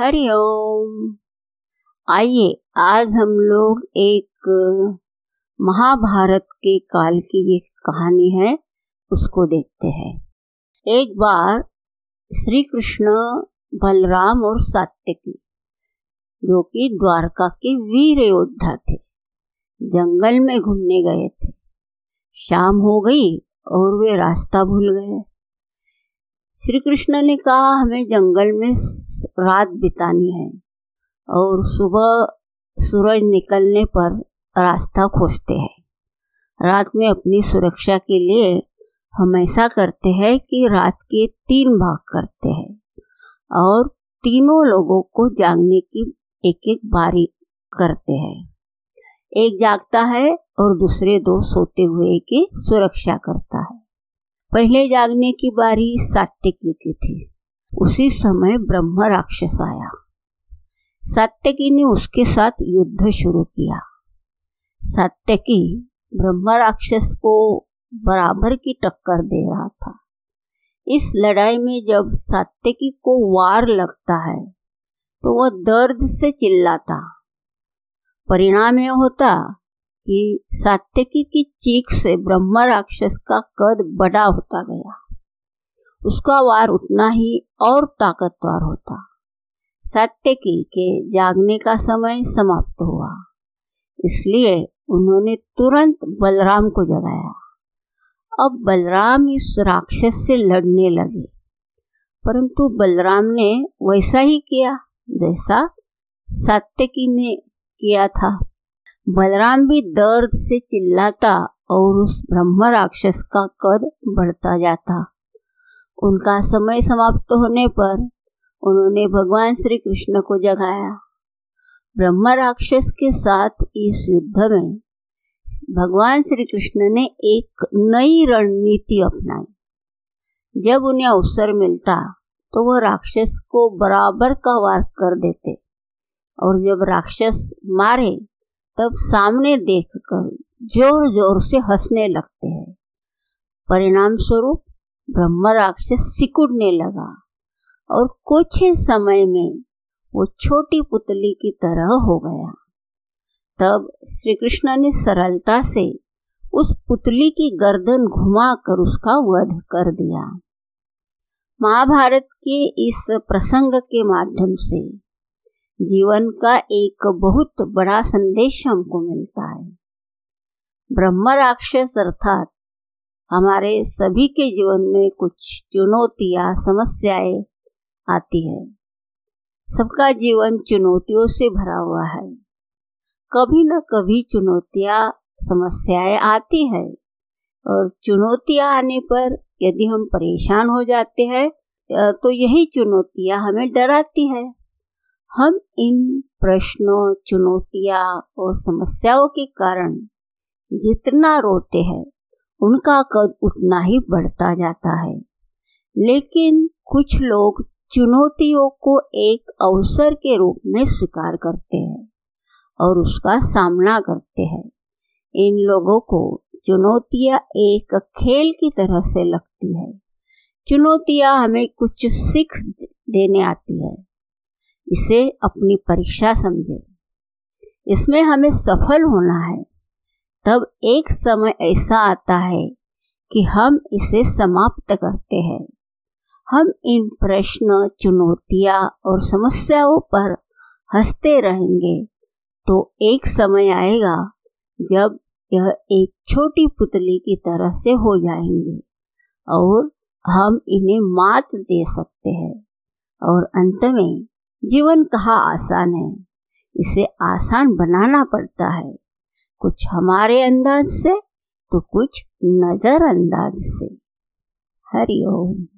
हरिओम आइए, आज हम लोग एक, महाभारत के काल की एक कहानी है, उसको देखते हैं। एक बार श्री कृष्ण बलराम और सात्यकी, जो कि द्वारका के वीर योद्धा थे, जंगल में घूमने गए थे। शाम हो गई और वे रास्ता भूल गए। श्री कृष्ण ने कहा, हमें जंगल में रात बितानी है और सुबह सूरज निकलने पर रास्ता खोजते हैं। रात में अपनी सुरक्षा के लिए हम ऐसा करते हैं कि रात के तीन भाग करते हैं और तीनों लोगों को जागने की एक एक बारी करते हैं। एक जागता है और दूसरे दो सोते हुए की सुरक्षा करता है। पहले जागने की बारी सात्यकी की थी। उसी समय ब्रह्म राक्षस आया। सात्यकी ने उसके साथ युद्ध शुरू किया। सात्यकी ब्रह्म राक्षस को बराबर की टक्कर दे रहा था। इस लड़ाई में जब सात्यकी को वार लगता है तो वह दर्द से चिल्लाता। परिणाम यह होता कि सात्यकी की चीख से ब्रह्म राक्षस का कद बड़ा होता गया। उसका वार उतना ही और ताकतवर होता। सात्यकी के जागने का समय समाप्त हुआ, इसलिए उन्होंने तुरंत बलराम को जगाया। अब बलराम इस राक्षस से लड़ने लगे, परंतु बलराम ने वैसा ही किया जैसा सात्यकी ने किया था। बलराम भी दर्द से चिल्लाता और उस ब्रह्म राक्षस का कद बढ़ता जाता। उनका समय समाप्त होने पर उन्होंने भगवान श्री कृष्ण को जगाया। ब्रह्म राक्षस के साथ इस युद्ध में भगवान श्री कृष्ण ने एक नई रणनीति अपनाई। जब उन्हें अवसर मिलता तो वह राक्षस को बराबर का वार कर देते और जब राक्षस मारे तब सामने देखकर ज़ोर ज़ोर से हंसने लगते हैं। परिणाम स्वरूप ब्रह्म राक्षस सिकुड़ने लगा और कुछ ही समय में वो छोटी पुतली की तरह हो गया। तब श्री कृष्ण ने सरलता से उस पुतली की गर्दन घुमाकर उसका वध कर दिया। महाभारत के इस प्रसंग के माध्यम से जीवन का एक बहुत बड़ा संदेश हमको मिलता है। ब्रह्म राक्षस अर्थात हमारे सभी के जीवन में कुछ चुनौतियाँ, समस्याएँ आती है। सबका जीवन चुनौतियों से भरा हुआ है। कभी न कभी चुनौतियाँ, समस्याएँ आती है और चुनौतियाँ आने पर यदि हम परेशान हो जाते हैं तो यही चुनौतियाँ हमें डराती है। हम इन प्रश्नों, चुनौतियाँ और समस्याओं के कारण जितना रोते हैं, उनका कद उतना ही बढ़ता जाता है। लेकिन कुछ लोग चुनौतियों को एक अवसर के रूप में स्वीकार करते हैं और उसका सामना करते हैं। इन लोगों को चुनौतियाँ एक खेल की तरह से लगती है। चुनौतियाँ हमें कुछ सीख देने आती है। इसे अपनी परीक्षा समझे। इसमें हमें सफल होना है। तब एक समय ऐसा आता है कि हम इसे समाप्त करते हैं। हम इन प्रश्न, चुनौतियाँ और समस्याओं पर हँसते रहेंगे तो एक समय आएगा जब यह एक छोटी पुतली की तरह से हो जाएँगे और हम इन्हें मात दे सकते हैं। और अंत में जीवन कहा आसान है? इसे आसान बनाना पड़ता है। कुछ हमारे अंदाज से तो कुछ नजरअंदाज से। हरिओम